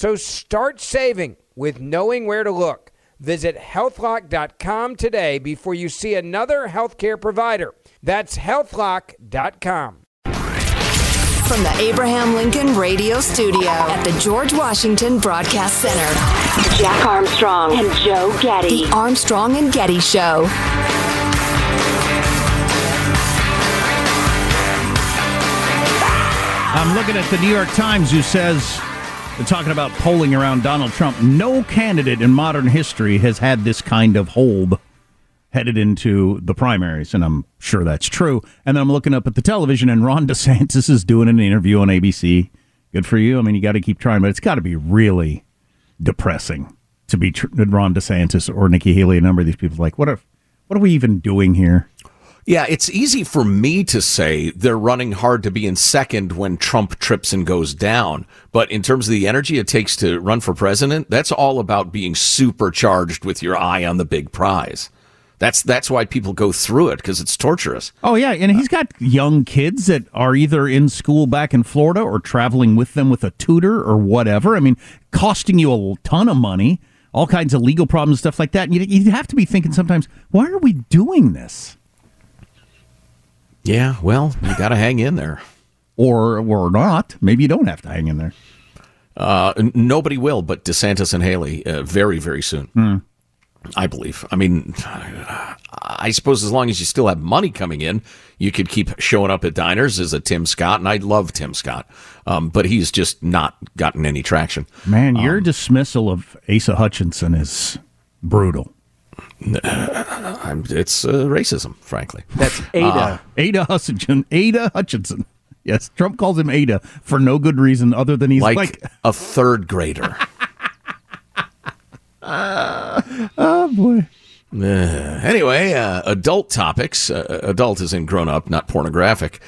So start saving with knowing where to look. Visit healthlock.com today before you see another healthcare provider. That's healthlock.com. From the Abraham Lincoln Radio Studio at the George Washington Broadcast Center, Jack Armstrong and Joe Getty. The Armstrong and Getty Show. I'm looking at the New York Times who says talking about polling around Donald Trump. No candidate in modern history has had this kind of hold headed into the primaries, and I'm sure that's true. And then I'm looking up at the television, and Ron DeSantis is doing an interview on ABC. Good for you. I mean, you got to keep trying, but it's got to be really depressing to be tr- Ron DeSantis or Nikki Haley. A number of these people like, what are, what are we even doing here? Yeah, it's easy for me to say they're running hard to be in second when Trump trips and goes down. But in terms of the energy it takes to run for president, that's all about being supercharged with your eye on the big prize. That's that's why people go through it because it's torturous. Oh yeah, and he's got young kids that are either in school back in Florida or traveling with them with a tutor or whatever. I mean, costing you a ton of money, all kinds of legal problems, stuff like that. And you, you have to be thinking sometimes, why are we doing this? Yeah, well, you got to hang in there. Or or not. Maybe you don't have to hang in there. Uh, nobody will, but DeSantis and Haley uh, very, very soon. Mm. I believe. I mean, I suppose as long as you still have money coming in, you could keep showing up at diners as a Tim Scott, and I love Tim Scott, um, but he's just not gotten any traction. Man, your um, dismissal of Asa Hutchinson is brutal. It's uh, racism, frankly. That's Ada. Uh, Ada Hutchinson. Ada Hutchinson. Yes, Trump calls him Ada for no good reason other than he's like, like a third grader. uh, oh boy. Uh, anyway, uh, adult topics. Uh, adult is in grown up, not pornographic.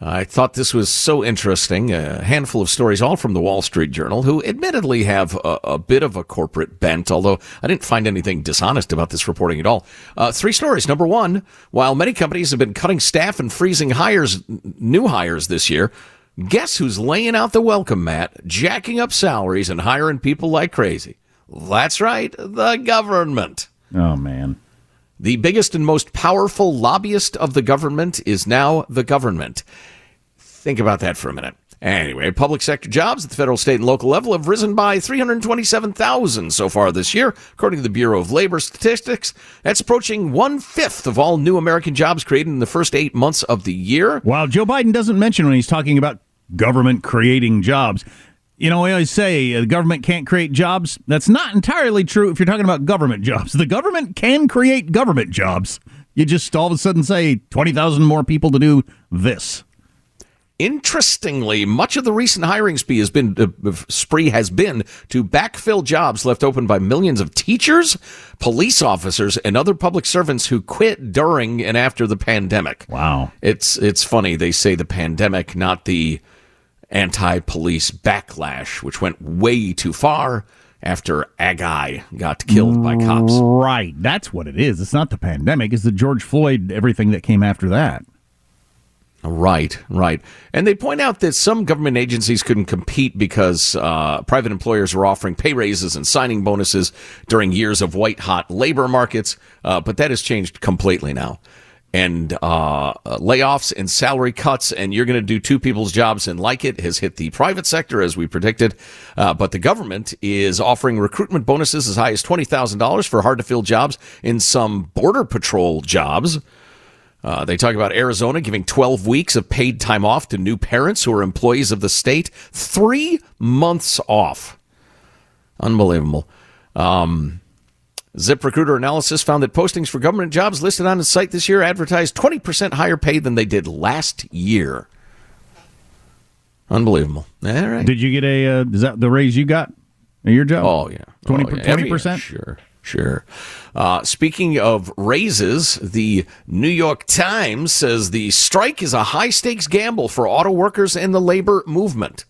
I thought this was so interesting. A handful of stories, all from the Wall Street Journal, who admittedly have a, a bit of a corporate bent, although I didn't find anything dishonest about this reporting at all. Uh, three stories. Number one, while many companies have been cutting staff and freezing hires, new hires this year, guess who's laying out the welcome mat, jacking up salaries, and hiring people like crazy? That's right, the government. Oh, man. The biggest and most powerful lobbyist of the government is now the government. Think about that for a minute. Anyway, public sector jobs at the federal, state, and local level have risen by 327,000 so far this year, according to the Bureau of Labor Statistics. That's approaching one fifth of all new American jobs created in the first eight months of the year. While Joe Biden doesn't mention when he's talking about government creating jobs, You know, we always say uh, the government can't create jobs. That's not entirely true if you're talking about government jobs. The government can create government jobs. You just all of a sudden say 20,000 more people to do this. Interestingly, much of the recent hiring spree has been uh, spree has been to backfill jobs left open by millions of teachers, police officers, and other public servants who quit during and after the pandemic. Wow, it's it's funny they say the pandemic, not the anti-police backlash, which went way too far after a guy got killed by cops. Right, that's what it is. It's not the pandemic; it's the George Floyd everything that came after that. Right, right. And they point out that some government agencies couldn't compete because uh, private employers were offering pay raises and signing bonuses during years of white hot labor markets, uh, but that has changed completely now. And uh, layoffs and salary cuts, and you're going to do two people's jobs and like it has hit the private sector as we predicted. Uh, but the government is offering recruitment bonuses as high as $20,000 for hard to fill jobs in some Border Patrol jobs. Uh, they talk about Arizona giving 12 weeks of paid time off to new parents who are employees of the state. Three months off. Unbelievable. Um, ZipRecruiter analysis found that postings for government jobs listed on the site this year advertised 20% higher pay than they did last year. Unbelievable. All right. Did you get a, uh, is that the raise you got at your job? Oh, yeah. 20, oh, yeah. 20%? Sure. Sure. Uh, speaking of raises, the New York Times says the strike is a high stakes gamble for auto workers and the labor movement.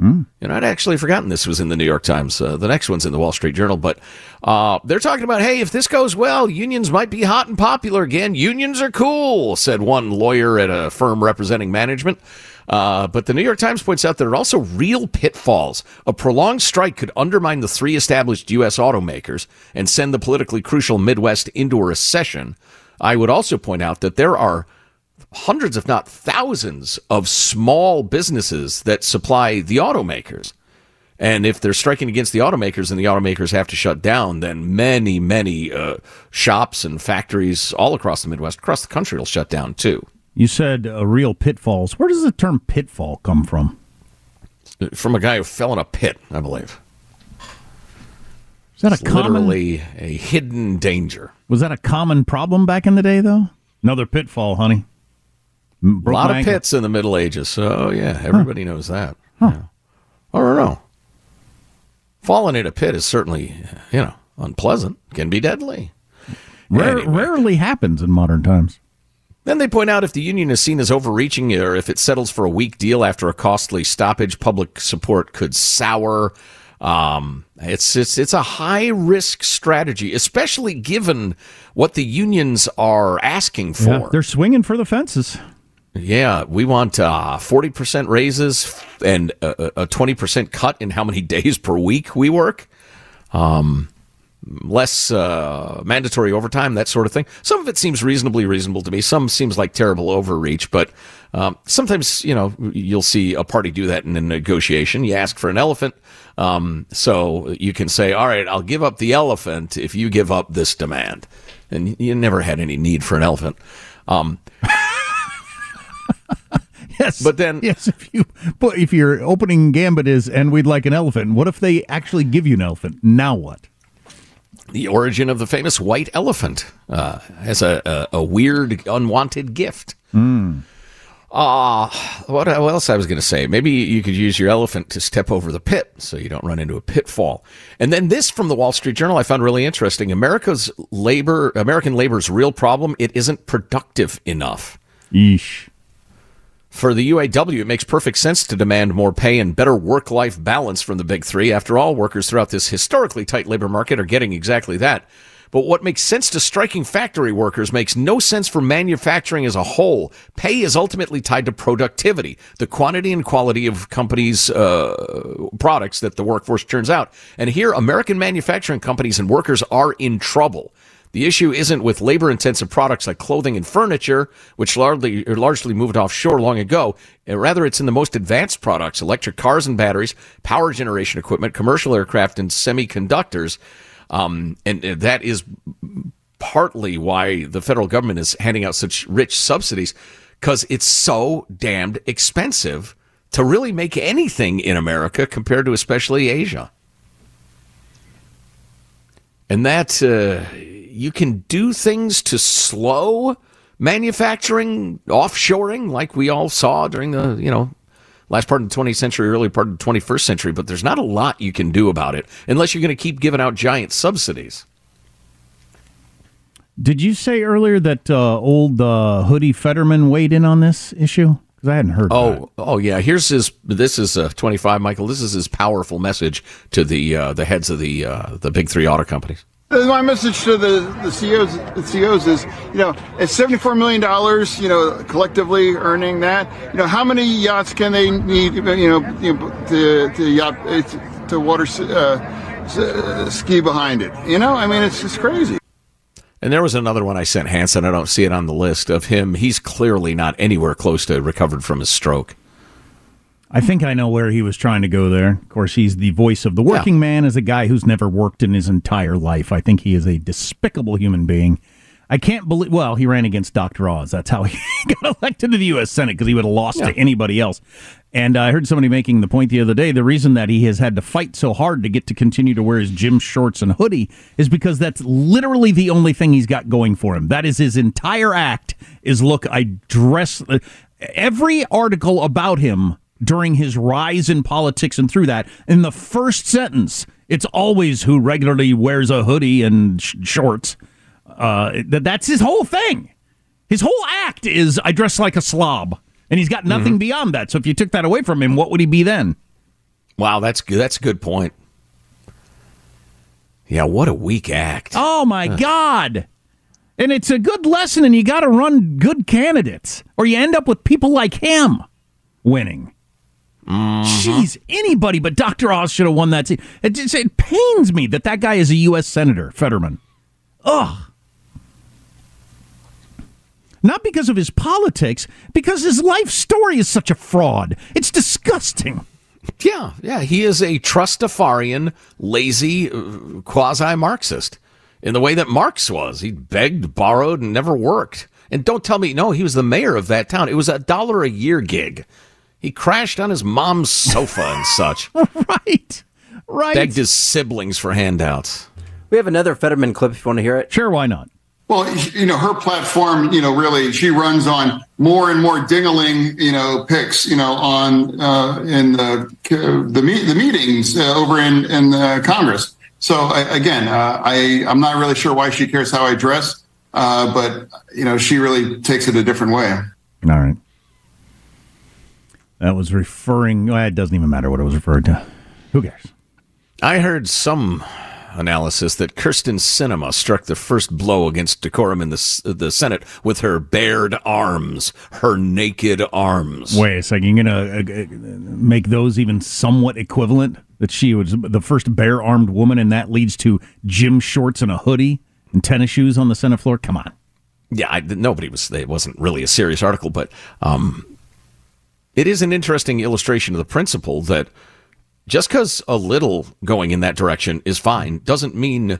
Mm. I'd actually forgotten this was in the New York Times. Uh, the next one's in the Wall Street Journal, but uh, they're talking about, hey, if this goes well, unions might be hot and popular again. Unions are cool, said one lawyer at a firm representing management. Uh, but the New York Times points out there are also real pitfalls. A prolonged strike could undermine the three established U.S. automakers and send the politically crucial Midwest into a recession. I would also point out that there are hundreds, if not thousands, of small businesses that supply the automakers. And if they're striking against the automakers and the automakers have to shut down, then many, many uh, shops and factories all across the Midwest, across the country, will shut down too. You said uh, real pitfalls. Where does the term pitfall come from? From a guy who fell in a pit, I believe. Is that a common... literally a hidden danger? Was that a common problem back in the day, though? Another pitfall, honey. A lot of ankle. pits in the Middle Ages. So yeah, everybody huh. knows that. Huh. Yeah. I don't know. Falling in a pit is certainly, you know, unpleasant. Can be deadly. Rare, anyway. Rarely happens in modern times. Then they point out if the union is seen as overreaching or if it settles for a weak deal after a costly stoppage, public support could sour. Um, it's it's it's a high risk strategy, especially given what the unions are asking for. Yeah, they're swinging for the fences. Yeah, we want uh, forty percent raises and a twenty percent cut in how many days per week we work. Um, less uh, mandatory overtime, that sort of thing. Some of it seems reasonably reasonable to me. Some seems like terrible overreach, but um, sometimes you know you'll see a party do that in a negotiation. You ask for an elephant, um, so you can say, "All right, I'll give up the elephant if you give up this demand." And you never had any need for an elephant. Um, yes, but then yes, if you but if your opening gambit is and we'd like an elephant, what if they actually give you an elephant? Now what? the origin of the famous white elephant uh, as a, a, a, weird, unwanted gift. Mm. Uh, what, what else I was going to say? Maybe you could use your elephant to step over the pit so you don't run into a pitfall. And then this from the Wall Street Journal I found really interesting. America's labor, American labor's real problem, it isn't productive enough. Yeesh. For the UAW, it makes perfect sense to demand more pay and better work life balance from the big three. After all, workers throughout this historically tight labor market are getting exactly that. But what makes sense to striking factory workers makes no sense for manufacturing as a whole. Pay is ultimately tied to productivity, the quantity and quality of companies' uh, products that the workforce churns out. And here, American manufacturing companies and workers are in trouble. The issue isn't with labor intensive products like clothing and furniture, which largely, largely moved offshore long ago. Uh, rather, it's in the most advanced products, electric cars and batteries, power generation equipment, commercial aircraft, and semiconductors. Um, and uh, that is partly why the federal government is handing out such rich subsidies because it's so damned expensive to really make anything in America compared to especially Asia. And that uh, you can do things to slow manufacturing, offshoring, like we all saw during the, you know, last part of the 20th century, early part of the 21st century, but there's not a lot you can do about it unless you're going to keep giving out giant subsidies. Did you say earlier that uh, old uh, Hoodie Fetterman weighed in on this issue? Because I hadn't heard. Oh, oh yeah. Here's his. This is uh, 25, Michael. This is his powerful message to the uh, the heads of the uh, the big three auto companies. My message to the, the CEOs, the CEOs is, you know, at $74 million, you know, collectively earning that, you know, how many yachts can they need, you know, you know to, to yacht, to water uh, ski behind it? You know, I mean, it's just crazy. And there was another one I sent Hanson. I don't see it on the list of him. He's clearly not anywhere close to recovered from his stroke. I think I know where he was trying to go there. Of course, he's the voice of the working yeah. man as a guy who's never worked in his entire life. I think he is a despicable human being. I can't believe. Well, he ran against Dr. Oz. That's how he got elected to the U.S. Senate because he would have lost yeah. to anybody else. And I heard somebody making the point the other day the reason that he has had to fight so hard to get to continue to wear his gym shorts and hoodie is because that's literally the only thing he's got going for him. That is his entire act is look, I dress. Uh, every article about him during his rise in politics and through that, in the first sentence, it's always who regularly wears a hoodie and sh- shorts. Uh, that's his whole thing. His whole act is I dress like a slob, and he's got nothing mm-hmm. beyond that. So if you took that away from him, what would he be then? Wow, that's good. That's a good point. Yeah, what a weak act. Oh my God. And it's a good lesson, and you got to run good candidates, or you end up with people like him winning. Mm-hmm. Jeez, anybody but Dr. Oz should have won that. It, just, it pains me that that guy is a U.S. Senator, Fetterman. Ugh. Not because of his politics, because his life story is such a fraud. It's disgusting. Yeah, yeah. He is a trustafarian, lazy, uh, quasi Marxist in the way that Marx was. He begged, borrowed, and never worked. And don't tell me, no, he was the mayor of that town. It was a dollar a year gig. He crashed on his mom's sofa and such. right. Right. Begged his siblings for handouts. We have another Fetterman clip if you want to hear it. Sure, why not? Well, you know, her platform, you know, really, she runs on more and more dingaling, you know, picks, you know, on uh, in the the, me- the meetings uh, over in in uh, Congress. So again, uh, I I'm not really sure why she cares how I dress, uh, but you know, she really takes it a different way. All right. That was referring. Well, it doesn't even matter what it was referred to. Who cares? I heard some analysis that Kyrsten Sinema struck the first blow against decorum in the the Senate with her bared arms, her naked arms. Wait a second, you're gonna uh, uh, make those even somewhat equivalent? That she was the first bare armed woman, and that leads to gym shorts and a hoodie and tennis shoes on the Senate floor. Come on. Yeah, I, nobody was. It wasn't really a serious article, but um, it is an interesting illustration of the principle that just because a little going in that direction is fine doesn't mean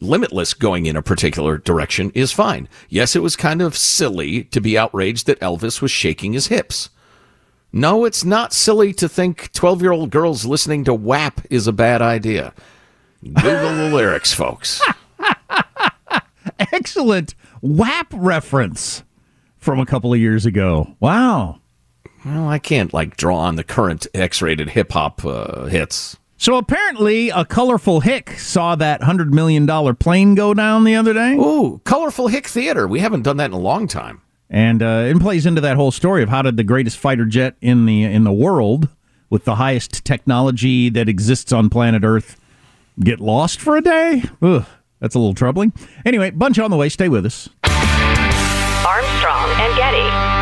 limitless going in a particular direction is fine. Yes, it was kind of silly to be outraged that Elvis was shaking his hips. No, it's not silly to think 12 year old girls listening to WAP is a bad idea. Google the lyrics, folks. Excellent WAP reference from a couple of years ago. Wow. Well, I can't like draw on the current X-rated hip hop uh, hits. So apparently, a colorful hick saw that hundred million dollar plane go down the other day. Ooh, colorful hick theater. We haven't done that in a long time. And uh, it plays into that whole story of how did the greatest fighter jet in the in the world, with the highest technology that exists on planet Earth, get lost for a day? Ugh, that's a little troubling. Anyway, bunch on the way. Stay with us. Armstrong and Getty.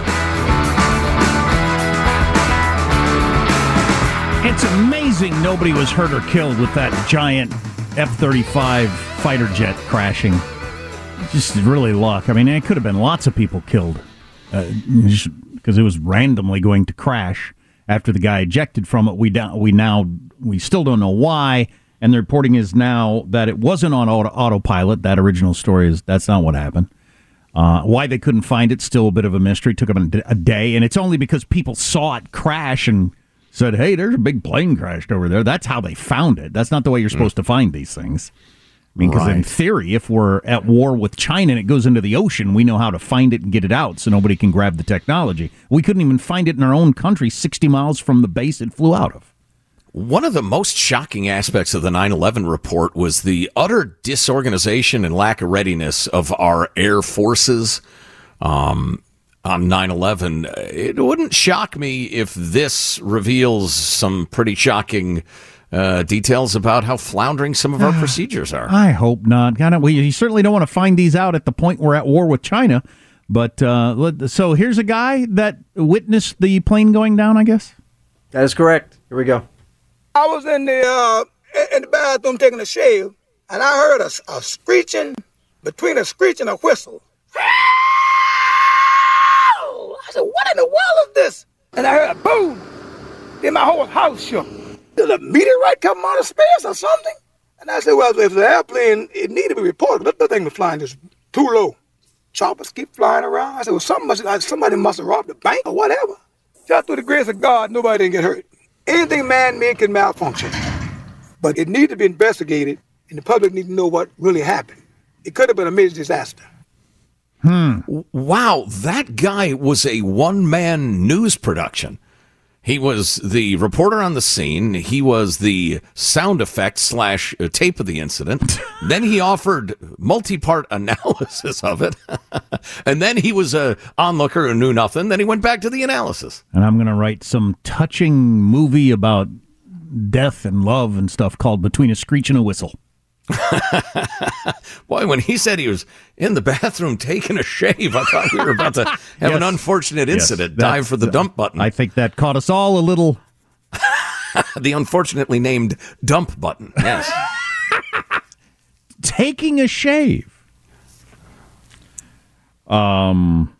It's amazing nobody was hurt or killed with that giant F 35 fighter jet crashing. Just really luck. I mean, it could have been lots of people killed because uh, it was randomly going to crash after the guy ejected from it. We, do, we now, we still don't know why. And the reporting is now that it wasn't on auto, autopilot. That original story is that's not what happened. Uh, why they couldn't find it, still a bit of a mystery. Took them a day, and it's only because people saw it crash and said, "Hey, there's a big plane crashed over there." That's how they found it. That's not the way you're supposed mm. to find these things. I mean, because right. in theory, if we're at war with China and it goes into the ocean, we know how to find it and get it out, so nobody can grab the technology. We couldn't even find it in our own country, 60 miles from the base it flew out of. One of the most shocking aspects of the 9 11 report was the utter disorganization and lack of readiness of our air forces. Um, on 9-11 it wouldn't shock me if this reveals some pretty shocking uh, details about how floundering some of our procedures are. I hope not. God, we certainly don't want to find these out at the point we're at war with china but uh, so here's a guy that witnessed the plane going down i guess? That is correct. Here we go. I was in the uh, in the bathroom taking a shave and i heard a, a screeching between a screech and a whistle I said, what in the world is this? And I heard a boom. Then my whole house shook. Did a meteorite come out of space or something? And I said, well, if the airplane, it needed to be reported. But the thing was flying just too low. Choppers keep flying around. I said, well, somebody must, somebody must have robbed the bank or whatever. Just through the grace of God, nobody didn't get hurt. Anything man-made can malfunction. But it needs to be investigated, and the public need to know what really happened. It could have been a major disaster. Hmm. Wow, that guy was a one man news production. He was the reporter on the scene. He was the sound effect slash uh, tape of the incident. then he offered multi part analysis of it. and then he was a onlooker who knew nothing. Then he went back to the analysis. And I'm going to write some touching movie about death and love and stuff called Between a Screech and a Whistle. Boy, when he said he was in the bathroom taking a shave, I thought we were about to have yes. an unfortunate incident. Yes, dive for the dump button. I think that caught us all a little. the unfortunately named dump button. Yes. taking a shave. Um.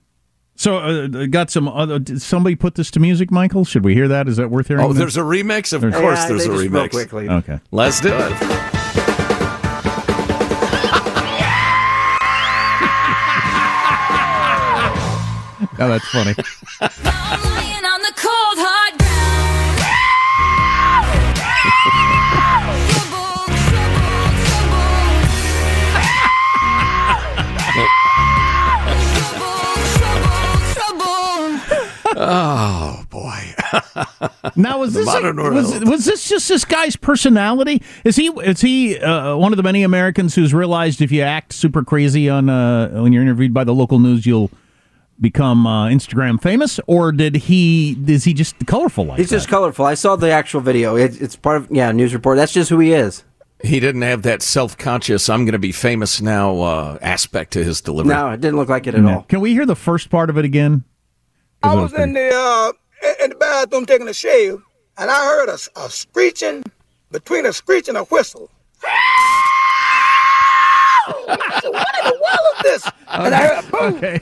So, uh, got some other. Did somebody put this to music, Michael? Should we hear that? Is that worth hearing? Oh, there's a remix. Of There's- course, Yeah, there's they a just remix. quickly. Okay. Let's do it. Oh, that's funny. On the cold hard Oh boy. Now was this a- was, was this just this guy's personality? Is he is he uh, one of the many Americans who's realized if you act super crazy on uh, when you're interviewed by the local news, you'll become uh, Instagram famous, or did he is he just colorful like He's that? just colorful. I saw the actual video. It, it's part of yeah news report. That's just who he is. He didn't have that self-conscious "I'm going to be famous now" uh, aspect to his delivery. No, it didn't look like it at No. all. Can we hear the first part of it again? I was in the uh, in the bathroom taking a shave, and I heard a, a screeching between a screech and a whistle. I said, "What in the world is this?" And I heard Okay.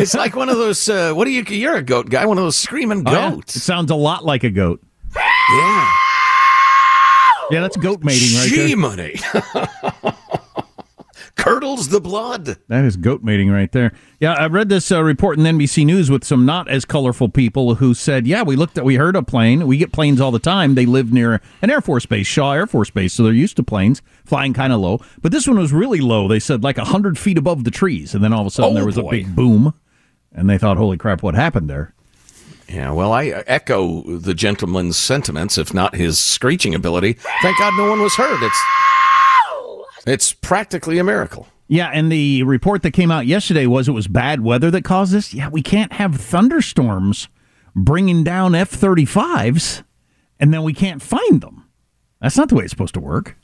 it's like one of those. Uh, what do you? You're a goat guy. One of those screaming Oh, yeah. goats. It sounds a lot like a goat. Yeah. Yeah, that's goat mating right Gee, there. money. Curdles the blood. That is goat mating right there. Yeah, I read this uh, report in NBC News with some not as colorful people who said, "Yeah, we looked at, we heard a plane. We get planes all the time. They live near an Air Force base, Shaw Air Force Base, so they're used to planes flying kind of low. But this one was really low. They said like hundred feet above the trees, and then all of a sudden Oh, there was boy. a big boom, and they thought, "Holy crap, what happened there?" Yeah, well, I echo the gentleman's sentiments, if not his screeching ability. Thank God no one was hurt. It's it's practically a miracle. Yeah, and the report that came out yesterday was it was bad weather that caused this. Yeah, we can't have thunderstorms bringing down F 35s and then we can't find them. That's not the way it's supposed to work.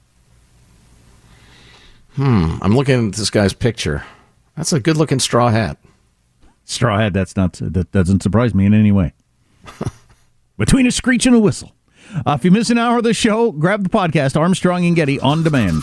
Hmm. I'm looking at this guy's picture. That's a good-looking straw hat. Straw hat, that's not, that doesn't surprise me in any way. Between a screech and a whistle. Uh, if you miss an hour of the show, grab the podcast Armstrong and Getty on demand.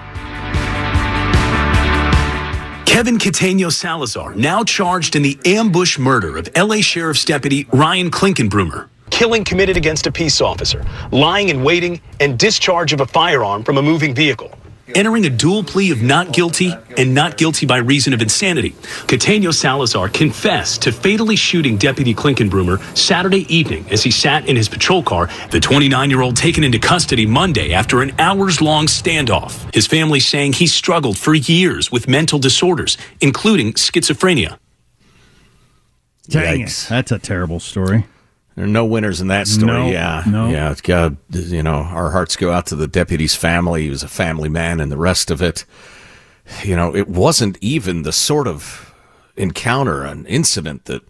Kevin Cataneo Salazar, now charged in the ambush murder of LA Sheriff's Deputy Ryan Clinkunbroomer. Killing committed against a peace officer, lying in waiting, and discharge of a firearm from a moving vehicle. Entering a dual plea of not guilty and not guilty by reason of insanity. Cataneo Salazar confessed to fatally shooting Deputy Clinkunbroomer Saturday evening as he sat in his patrol car. The 29 year old taken into custody Monday after an hours long standoff. His family saying he struggled for years with mental disorders, including schizophrenia. Dang it. That's a terrible story. There are no winners in that story. No, yeah, no. yeah. It's you know our hearts go out to the deputy's family. He was a family man, and the rest of it. You know, it wasn't even the sort of encounter, an incident that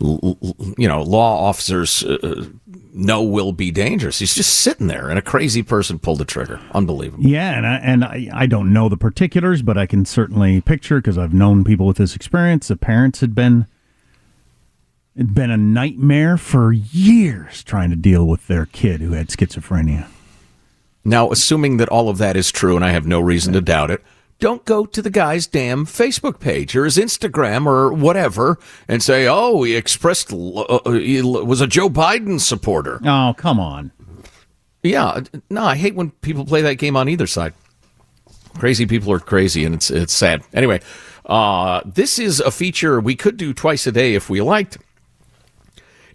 you know law officers uh, know will be dangerous. He's just sitting there, and a crazy person pulled the trigger. Unbelievable. Yeah, and I, and I, I don't know the particulars, but I can certainly picture because I've known people with this experience. The parents had been it'd been a nightmare for years trying to deal with their kid who had schizophrenia. Now, assuming that all of that is true, and I have no reason to doubt it, don't go to the guy's damn Facebook page or his Instagram or whatever and say, "Oh, he expressed uh, he was a Joe Biden supporter." Oh, come on. Yeah, no, I hate when people play that game on either side. Crazy people are crazy, and it's it's sad. Anyway, uh, this is a feature we could do twice a day if we liked.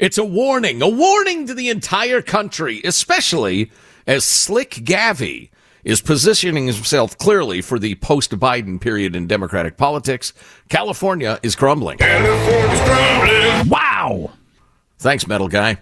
It's a warning, a warning to the entire country, especially as Slick Gavi is positioning himself clearly for the post Biden period in Democratic politics. California is crumbling. Wow. Thanks, metal guy.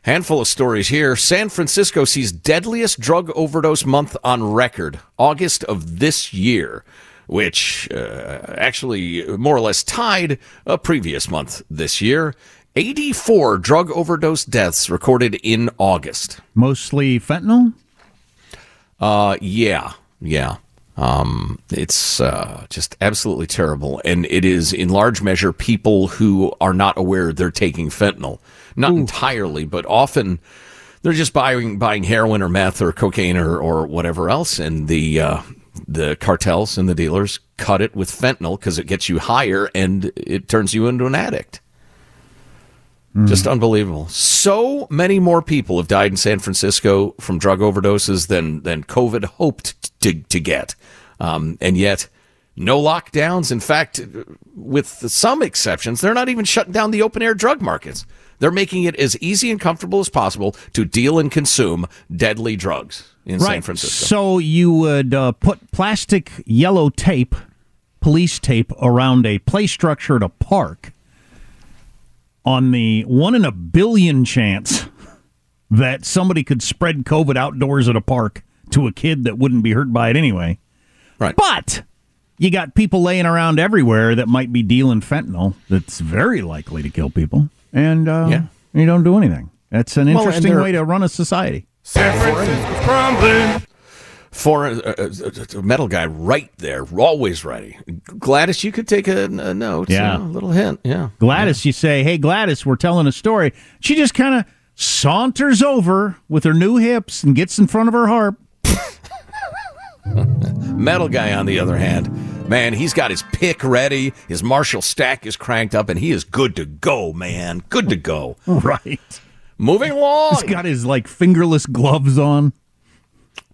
Handful of stories here. San Francisco sees deadliest drug overdose month on record, August of this year, which uh, actually more or less tied a previous month this year. 84 drug overdose deaths recorded in August. Mostly fentanyl? Uh, yeah, yeah. Um, it's uh, just absolutely terrible, and it is in large measure people who are not aware they're taking fentanyl. Not entirely, but often they're just buying buying heroin or meth or cocaine or, or whatever else, and the uh, the cartels and the dealers cut it with fentanyl because it gets you higher and it turns you into an addict. Just unbelievable. So many more people have died in San Francisco from drug overdoses than than COVID hoped to to get, um, and yet no lockdowns. In fact, with some exceptions, they're not even shutting down the open air drug markets. They're making it as easy and comfortable as possible to deal and consume deadly drugs in San Francisco. So you would uh, put plastic yellow tape, police tape, around a play structure at a park on the one in a billion chance that somebody could spread COVID outdoors at a park to a kid that wouldn't be hurt by it anyway. Right. But you got people laying around everywhere that might be dealing fentanyl that's very likely to kill people. And uh, Yeah. you don't do anything. That's an interesting they're- way to run a society. For a, a, a- a uh, uh, uh, metal guy right there, always ready. Gladys, you could take a, a note. Yeah. a little hint. Yeah. Gladys, you say, "Hey, Gladys, we're telling a story." She just kind of saunters over with her new hips and gets in front of her harp. Metal guy, on the other hand, man, he's got his pick ready. His Marshall stack is cranked up, and he is good to go, man. Good to go. Right. Moving along. He's got his like fingerless gloves on.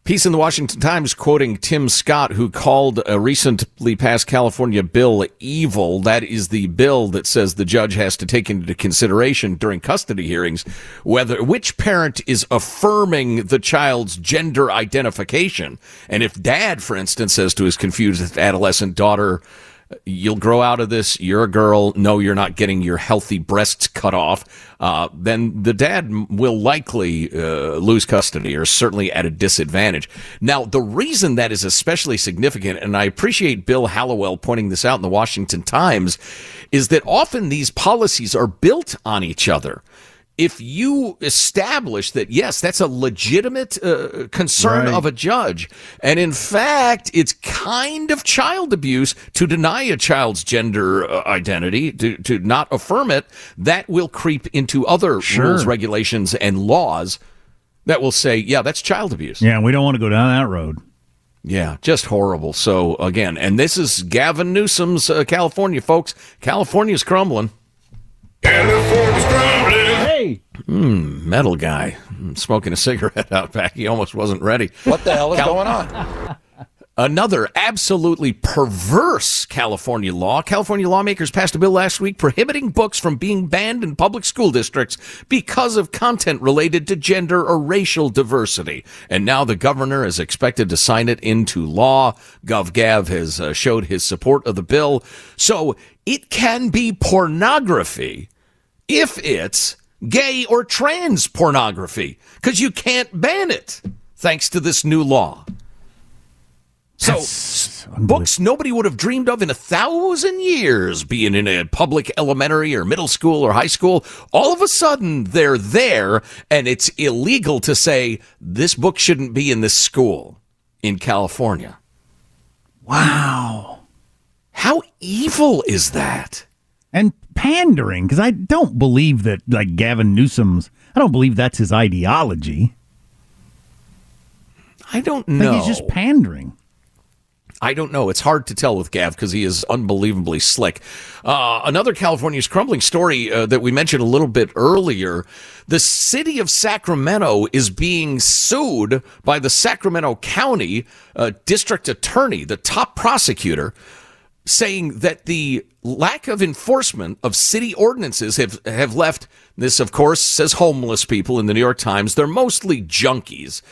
Piece in the Washington Times quoting Tim Scott, who called a recently passed California bill evil. That is the bill that says the judge has to take into consideration during custody hearings whether which parent is affirming the child's gender identification. And if dad, for instance, says to his confused adolescent daughter, You'll grow out of this. You're a girl. No, you're not getting your healthy breasts cut off. Uh, then the dad will likely uh, lose custody or certainly at a disadvantage. Now, the reason that is especially significant, and I appreciate Bill Hallowell pointing this out in the Washington Times, is that often these policies are built on each other if you establish that yes that's a legitimate uh, concern Right. of a judge and in fact it's kind of child abuse to deny a child's gender uh, identity to, to not affirm it that will creep into other Sure. rules regulations and laws that will say yeah that's child abuse Yeah, we don't want to go down that road. yeah, just horrible. So again, and this is Gavin Newsom's uh, California, folks. California's crumbling. Mm, metal guy Mm, smoking a cigarette out back. He almost wasn't ready. What the hell is Cal- going on? Another absolutely perverse California law. California lawmakers passed a bill last week prohibiting books from being banned in public school districts because of content related to gender or racial diversity. And now the governor is expected to sign it into law. GovGav has uh, showed his support of the bill. So it can be pornography if it's gay or trans pornography because you can't ban it thanks to this new law. So, books nobody would have dreamed of in a thousand years being in a public elementary or middle school or high school, all of a sudden they're there and it's illegal to say this book shouldn't be in this school in California. Wow. How evil is that? And pandering, because I don't believe that, like Gavin Newsom's, I don't believe that's his ideology. I don't know. think he's just pandering. I don't know. It's hard to tell with Gav because he is unbelievably slick. Uh, another California's crumbling story uh, that we mentioned a little bit earlier. The city of Sacramento is being sued by the Sacramento County uh, District Attorney, the top prosecutor, saying that the lack of enforcement of city ordinances have, have left this, of course, says homeless people in the New York Times. They're mostly junkies.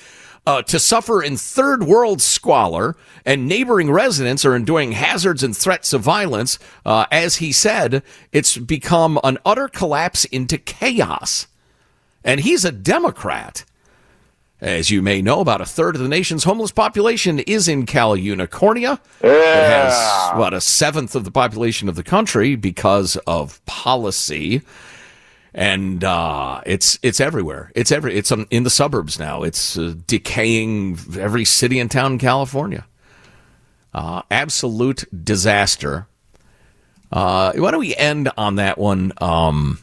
Uh, to suffer in third world squalor, and neighboring residents are enduring hazards and threats of violence. Uh, as he said, it's become an utter collapse into chaos. And he's a Democrat. As you may know, about a third of the nation's homeless population is in Cal Unicornia. It has about a seventh of the population of the country because of policy. And uh, it's it's everywhere. It's every it's um, in the suburbs now. It's uh, decaying every city and town in California. Uh, absolute disaster. Uh, why don't we end on that one? Um,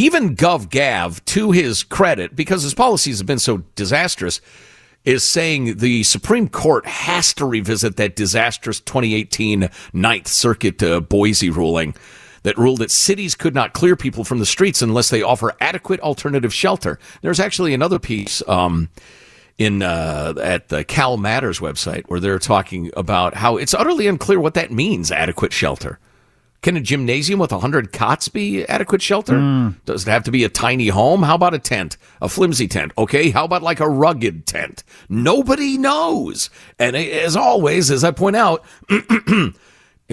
even GovGav, to his credit, because his policies have been so disastrous, is saying the Supreme Court has to revisit that disastrous 2018 Ninth Circuit uh, Boise ruling that ruled that cities could not clear people from the streets unless they offer adequate alternative shelter. There's actually another piece. Um, in uh, at the Cal Matters website where they're talking about how it's utterly unclear what that means adequate shelter. Can a gymnasium with 100 cots be adequate shelter? Does it have to be a tiny home? How about a tent? A flimsy tent? Okay, how about like a rugged tent? Nobody knows. And as always, as I point out,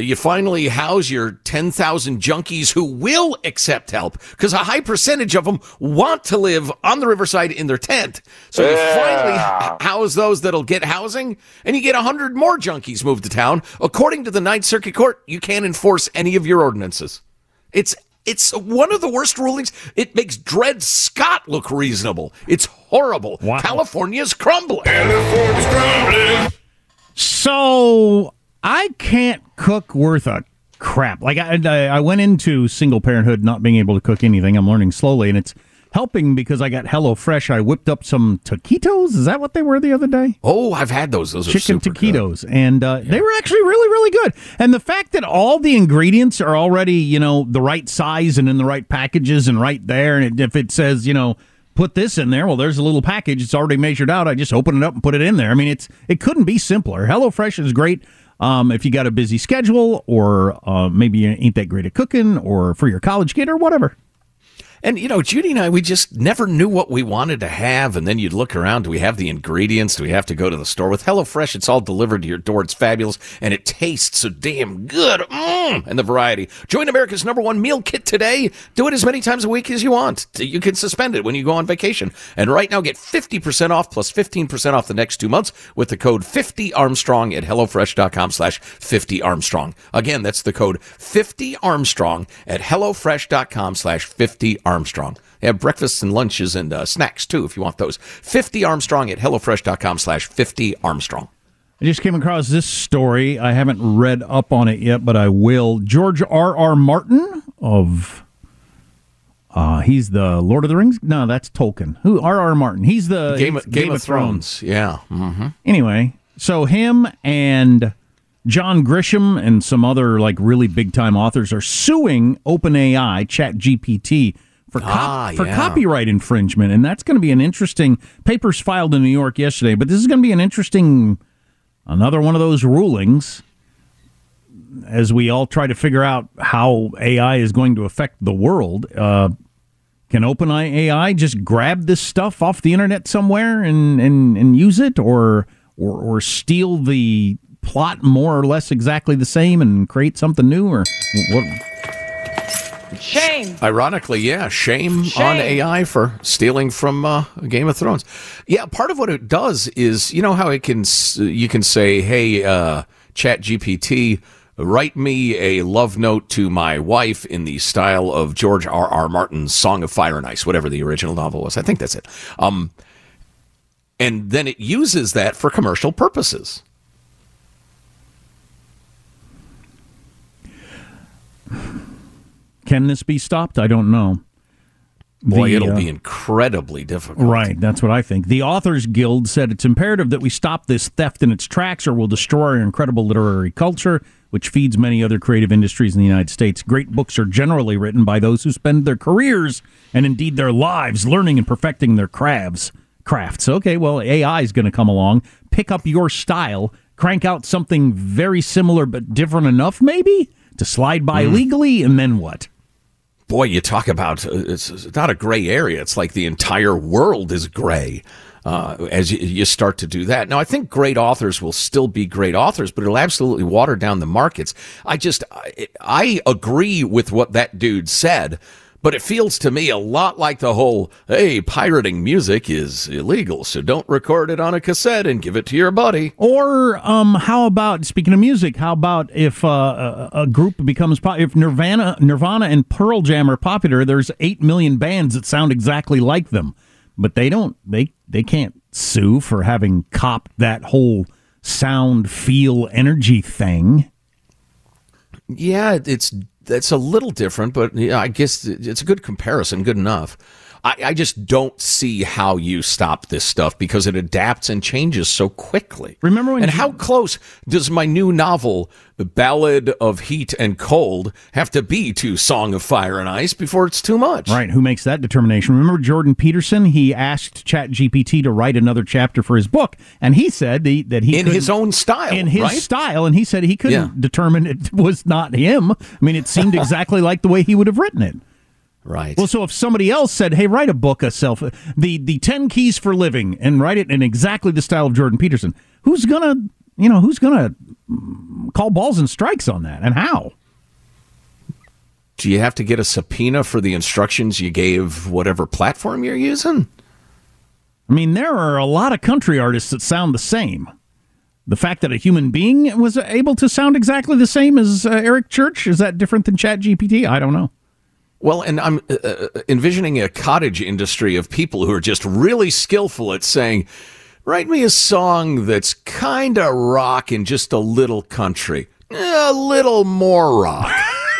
you finally house your 10,000 junkies who will accept help because a high percentage of them want to live on the riverside in their tent. So you finally house those that'll get housing and you get 100 more junkies moved to town. According to the Ninth Circuit Court, you can't enforce any of your ordinances. It's it's one of the worst rulings. It makes Dred Scott look reasonable. It's horrible. California's crumbling. California's crumbling. So I can't cook worth a crap. Like I, I went into single parenthood not being able to cook anything. I'm learning slowly, and it's helping because I got HelloFresh. I whipped up some taquitos. Is that what they were the other day? Oh, I've had those. Those are chicken super taquitos, and uh, they were actually really, really good. And the fact that all the ingredients are already, you know, the right size and in the right packages and right there, and if it says, you know, put this in there, well, there's a little package. It's already measured out. I just open it up and put it in there. I mean, it's it couldn't be simpler. HelloFresh is great. Um, if you got a busy schedule, or uh, maybe you ain't that great at cooking, or for your college kid, or whatever. And you know, Judy and I, we just never knew what we wanted to have. And then you'd look around: do we have the ingredients? Do we have to go to the store? With HelloFresh, it's all delivered to your door. It's fabulous, and it tastes so damn good. Mm, and the variety. Join America's number one meal kit today. Do it as many times a week as you want. You can suspend it when you go on vacation. And right now, get fifty percent off plus fifteen percent off the next two months with the code fifty Armstrong at hellofresh.com/slash fifty Armstrong. Again, that's the code fifty Armstrong at hellofresh.com/slash fifty Armstrong. They have breakfasts and lunches and uh, snacks too if you want those. 50 Armstrong at HelloFresh.com slash 50 Armstrong. I just came across this story. I haven't read up on it yet, but I will. George R. R. Martin of uh he's the Lord of the Rings. No, that's Tolkien. Who R. R. Martin? He's the Game, of, Game, of Thrones. Yeah. Mm-hmm. Anyway, so him and John Grisham and some other like really big time authors are suing OpenAI, ChatGPT for cop- Ah, for copyright infringement, and that's going to be an interesting. Papers filed in New York yesterday, but this is going to be an interesting another one of those rulings as we all try to figure out how AI is going to affect the world. Uh, can OpenAI AI just grab this stuff off the internet somewhere and, and, and use it, or, or or steal the plot more or less exactly the same and create something new, or what? Shame. Ironically, yeah, shame, Shame. on AI for stealing from uh, Game of Thrones. Yeah, part of what it does is, you know how it can you can say, "Hey, uh, ChatGPT, write me a love note to my wife in the style of George R. R. Martin's Song of Fire and Ice, whatever the original novel was. I think that's it." Um, and then it uses that for commercial purposes. Can this be stopped? I don't know. Boy, The, it'll uh, be incredibly difficult. Right, that's what I think. The Authors Guild said it's imperative that we stop this theft in its tracks or we'll destroy our incredible literary culture, which feeds many other creative industries in the United States. Great books are generally written by those who spend their careers and indeed their lives learning and perfecting their crafts. Crafts. Okay, well, AI is going to come along, pick up your style, crank out something very similar but different enough, maybe, to slide by Mm. legally, and then what? Boy, you talk about uh, it's, not a gray area. It's like the entire world is gray uh, as you, you start to do that. Now, I think great authors will still be great authors, but it'll absolutely water down the markets. I just I, I agree with what that dude said. But it feels to me a lot like the whole, hey, pirating music is illegal, so don't record it on a cassette and give it to your buddy. Or um, how about speaking of music? How about if uh, a, a group becomes po- if Nirvana, Nirvana and Pearl Jam are popular? There's eight million bands that sound exactly like them, but they don't. They they can't sue for having copped that whole sound, feel, energy thing. Yeah, it's that's a little different, but I guess it's a good comparison, good enough. I, I just don't see how you stop this stuff because it adapts and changes so quickly. Remember when? And how close does my new novel, The Ballad of Heat and Cold, have to be to Song of Fire and Ice before it's too much? Right, who makes that determination? Remember Jordan Peterson? He asked ChatGPT to write another chapter for his book, and he said the, that he In his own style, in his right? style, and he said he couldn't Yeah. determine it was not him. I mean, it seemed exactly like the way he would have written it. Right. Well, so if somebody else said, "Hey, write a book of self the the ten keys for living," and write it in exactly the style of Jordan Peterson, who's gonna you know who's gonna mm, call balls and strikes on that, and how? Do you have to get a subpoena for the instructions you gave whatever platform you're using? I mean, there are a lot of country artists that sound the same. The fact that a human being was able to sound exactly the same as uh, Eric Church is that different than ChatGPT? I don't know. Well, and I'm uh, uh, envisioning a cottage industry of people who are just really skillful at saying, write me a song that's kind of rock and just a little country, a little more rock.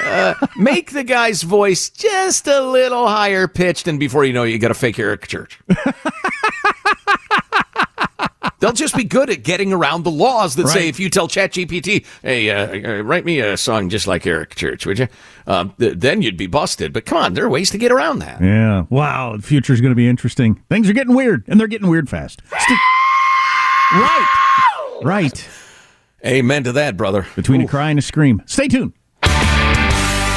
Uh, make the guy's voice just a little higher pitched, and before you know it, you got a fake Eric Church. They'll just be good at getting around the laws that say if you tell ChatGPT, "Hey, uh, uh, write me a song just like Eric Church," would you? Um, th- then you'd be busted. But come on, there are ways to get around that. Yeah. Wow. The future's going to be interesting. Things are getting weird, and they're getting weird fast. St- right. Right. Amen to that, brother. Between a cry and a scream. Stay tuned.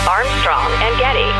Armstrong and Getty.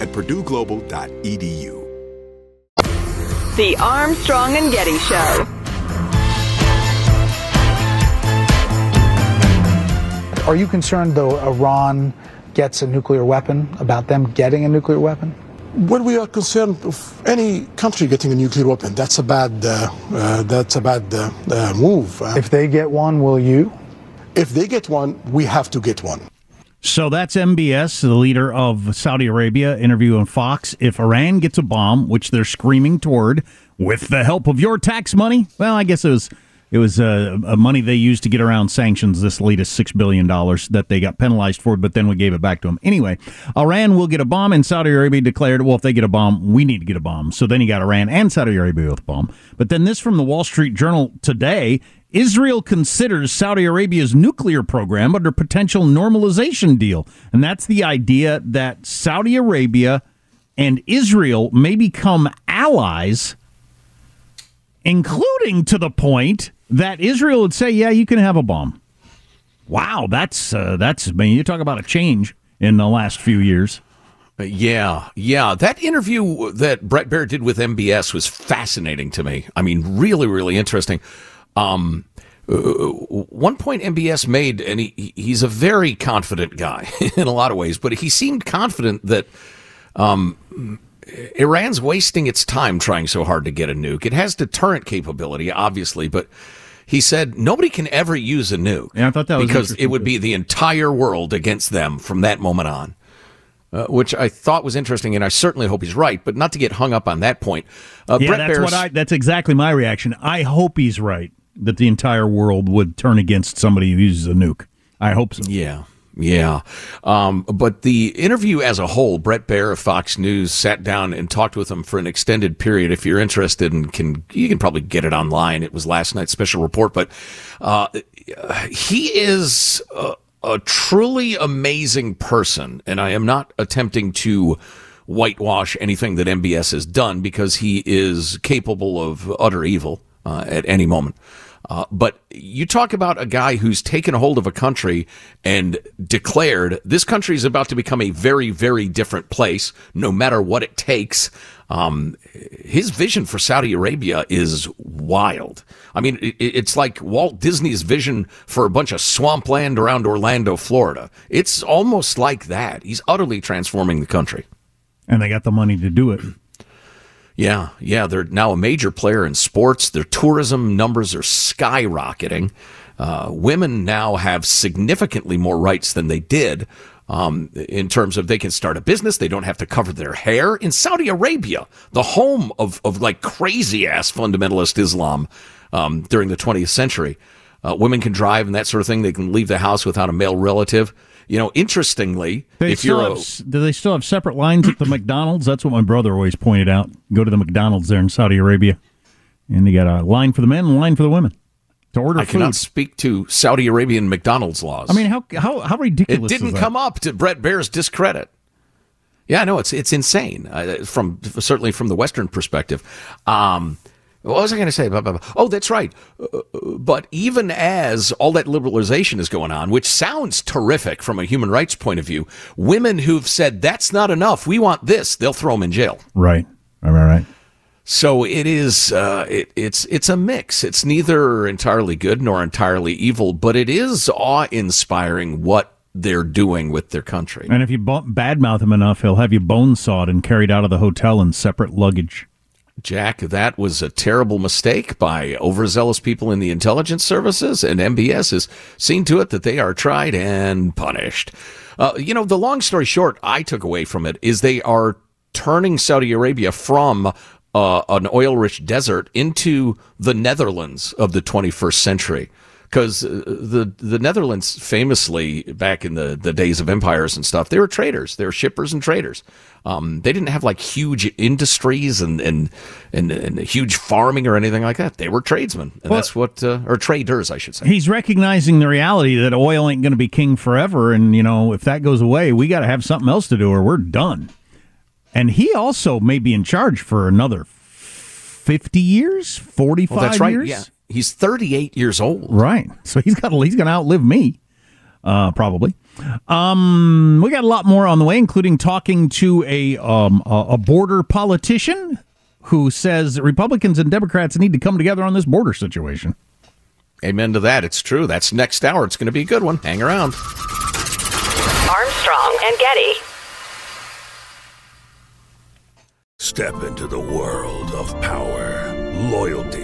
at purdueglobal.edu. The Armstrong and Getty Show. Are you concerned, though, Iran gets a nuclear weapon, about them getting a nuclear weapon? When we are concerned of any country getting a nuclear weapon, that's a bad, uh, uh, that's a bad uh, uh move. if they get one, will you? If they get one, we have to get one. So that's MBS, the leader of Saudi Arabia, interviewing Fox. If Iran gets a bomb, which they're screaming toward, with the help of your tax money, well, I guess it was it was uh, money they used to get around sanctions. This latest six billion dollars that they got penalized for, but then we gave it back to them anyway. Iran will get a bomb, and Saudi Arabia declared, "Well, if they get a bomb, we need to get a bomb." So then you got Iran and Saudi Arabia with a bomb. But then this from the Wall Street Journal today: Israel considers Saudi Arabia's nuclear program under potential normalization deal, and that's the idea that Saudi Arabia and Israel may become allies including to the point that Israel would say, "Yeah, you can have a bomb." Wow, that's uh, that's I mean, you talk about a change in the last few years. Yeah, yeah. That interview that Bret Baier did with MBS was fascinating to me. I mean, really, really interesting. Um, uh, one point MBS made, and he, he's a very confident guy in a lot of ways, but he seemed confident that um, Iran's wasting its time trying so hard to get a nuke. It has deterrent capability, obviously, but he said nobody can ever use a nuke. Yeah, I thought that was because it would be the entire world against them from that moment on. Uh, which I thought was interesting, and I certainly hope he's right, but not to get hung up on that point. Uh, yeah, Brett that's Bears, what I. That's exactly my reaction. I hope he's right that the entire world would turn against somebody who uses a nuke. I hope so. Yeah, yeah. Um, but the interview as a whole, Bret Baier of Fox News sat down and talked with him for an extended period. If you're interested and can, you can probably get it online. It was last night's special report, but, uh, he is a, a truly amazing person. And I am not attempting to, whitewash anything that MBS has done because he is capable of utter evil uh, at any moment. Uh, but you talk about a guy who's taken hold of a country and declared this country is about to become a very, very different place, no matter what it takes. Um, his vision for Saudi Arabia is wild. I mean, it, it's like Walt Disney's vision for a bunch of swampland around Orlando, Florida. It's almost like that. He's utterly transforming the country. And they got the money to do it. Yeah, yeah, they're now a major player in sports. Their tourism numbers are skyrocketing. Uh, women now have significantly more rights than they did. Um, in terms of they can start a business, they don't have to cover their hair. In Saudi Arabia, the home of, of like crazy ass fundamentalist Islam um, during the 20th century, uh, women can drive and that sort of thing. They can leave the house without a male relative. You know, interestingly, they if you're have, a, do they still have separate lines at the McDonald's? That's what my brother always pointed out. Go to the McDonald's there in Saudi Arabia, and you got a line for the men and a line for the women to order I food. cannot speak to Saudi Arabian McDonald's laws. I mean, how how how ridiculous! It didn't come up to Bret Baier's discredit. Yeah, no, it's it's insane uh, from certainly from the Western perspective. Um, what was I going to say? Oh, that's right. Uh, but even as all that liberalization is going on, which sounds terrific from a human rights point of view, women who've said that's not enough, we want this, they'll throw them in jail. Right. Right. Right. right. So it is. Uh, it, it's it's a mix. It's neither entirely good nor entirely evil, but it is awe-inspiring what they're doing with their country. And if you badmouth him enough, he'll have you bone sawed and carried out of the hotel in separate luggage. Jack, that was a terrible mistake by overzealous people in the intelligence services, and MBS has seen to it that they are tried and punished. Uh, you know, the long story short, I took away from it is they are turning Saudi Arabia from uh, an oil rich desert into the Netherlands of the 21st century. Because the the Netherlands famously back in the, the days of empires and stuff, they were traders. They were shippers and traders. Um, they didn't have like huge industries and, and and and huge farming or anything like that. They were tradesmen, and Well- that's what uh, or traders, I should say. He's recognizing the reality that oil ain't going to be king forever, and you know if that goes away, we got to have something else to do, or we're done. And he also may be in charge for another fifty years, forty-five Well, that's right. years. Yeah, he's 38 years old. Right. So he's got he's going to outlive me, uh, probably. Um, we got a lot more on the way, including talking to a um, a a border politician who says that Republicans and Democrats need to come together on this border situation. Amen to that. It's true. That's next hour. It's going to be a good one. Hang around. Armstrong and Getty. Step into the world of power, loyalty,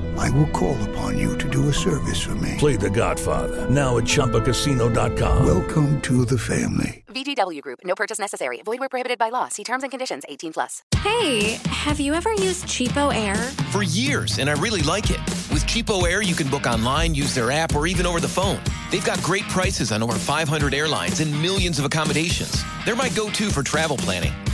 I will call upon you to do a service for me. Play The Godfather now at ChumbaCasino.com. Welcome to the family. VGW Group. No purchase necessary. Void where prohibited by law. See terms and conditions. 18 plus. Hey, have you ever used CheapOair? For years, and I really like it. With CheapOair, you can book online, use their app, or even over the phone. They've got great prices on over 500 airlines and millions of accommodations. They're my go-to for travel planning.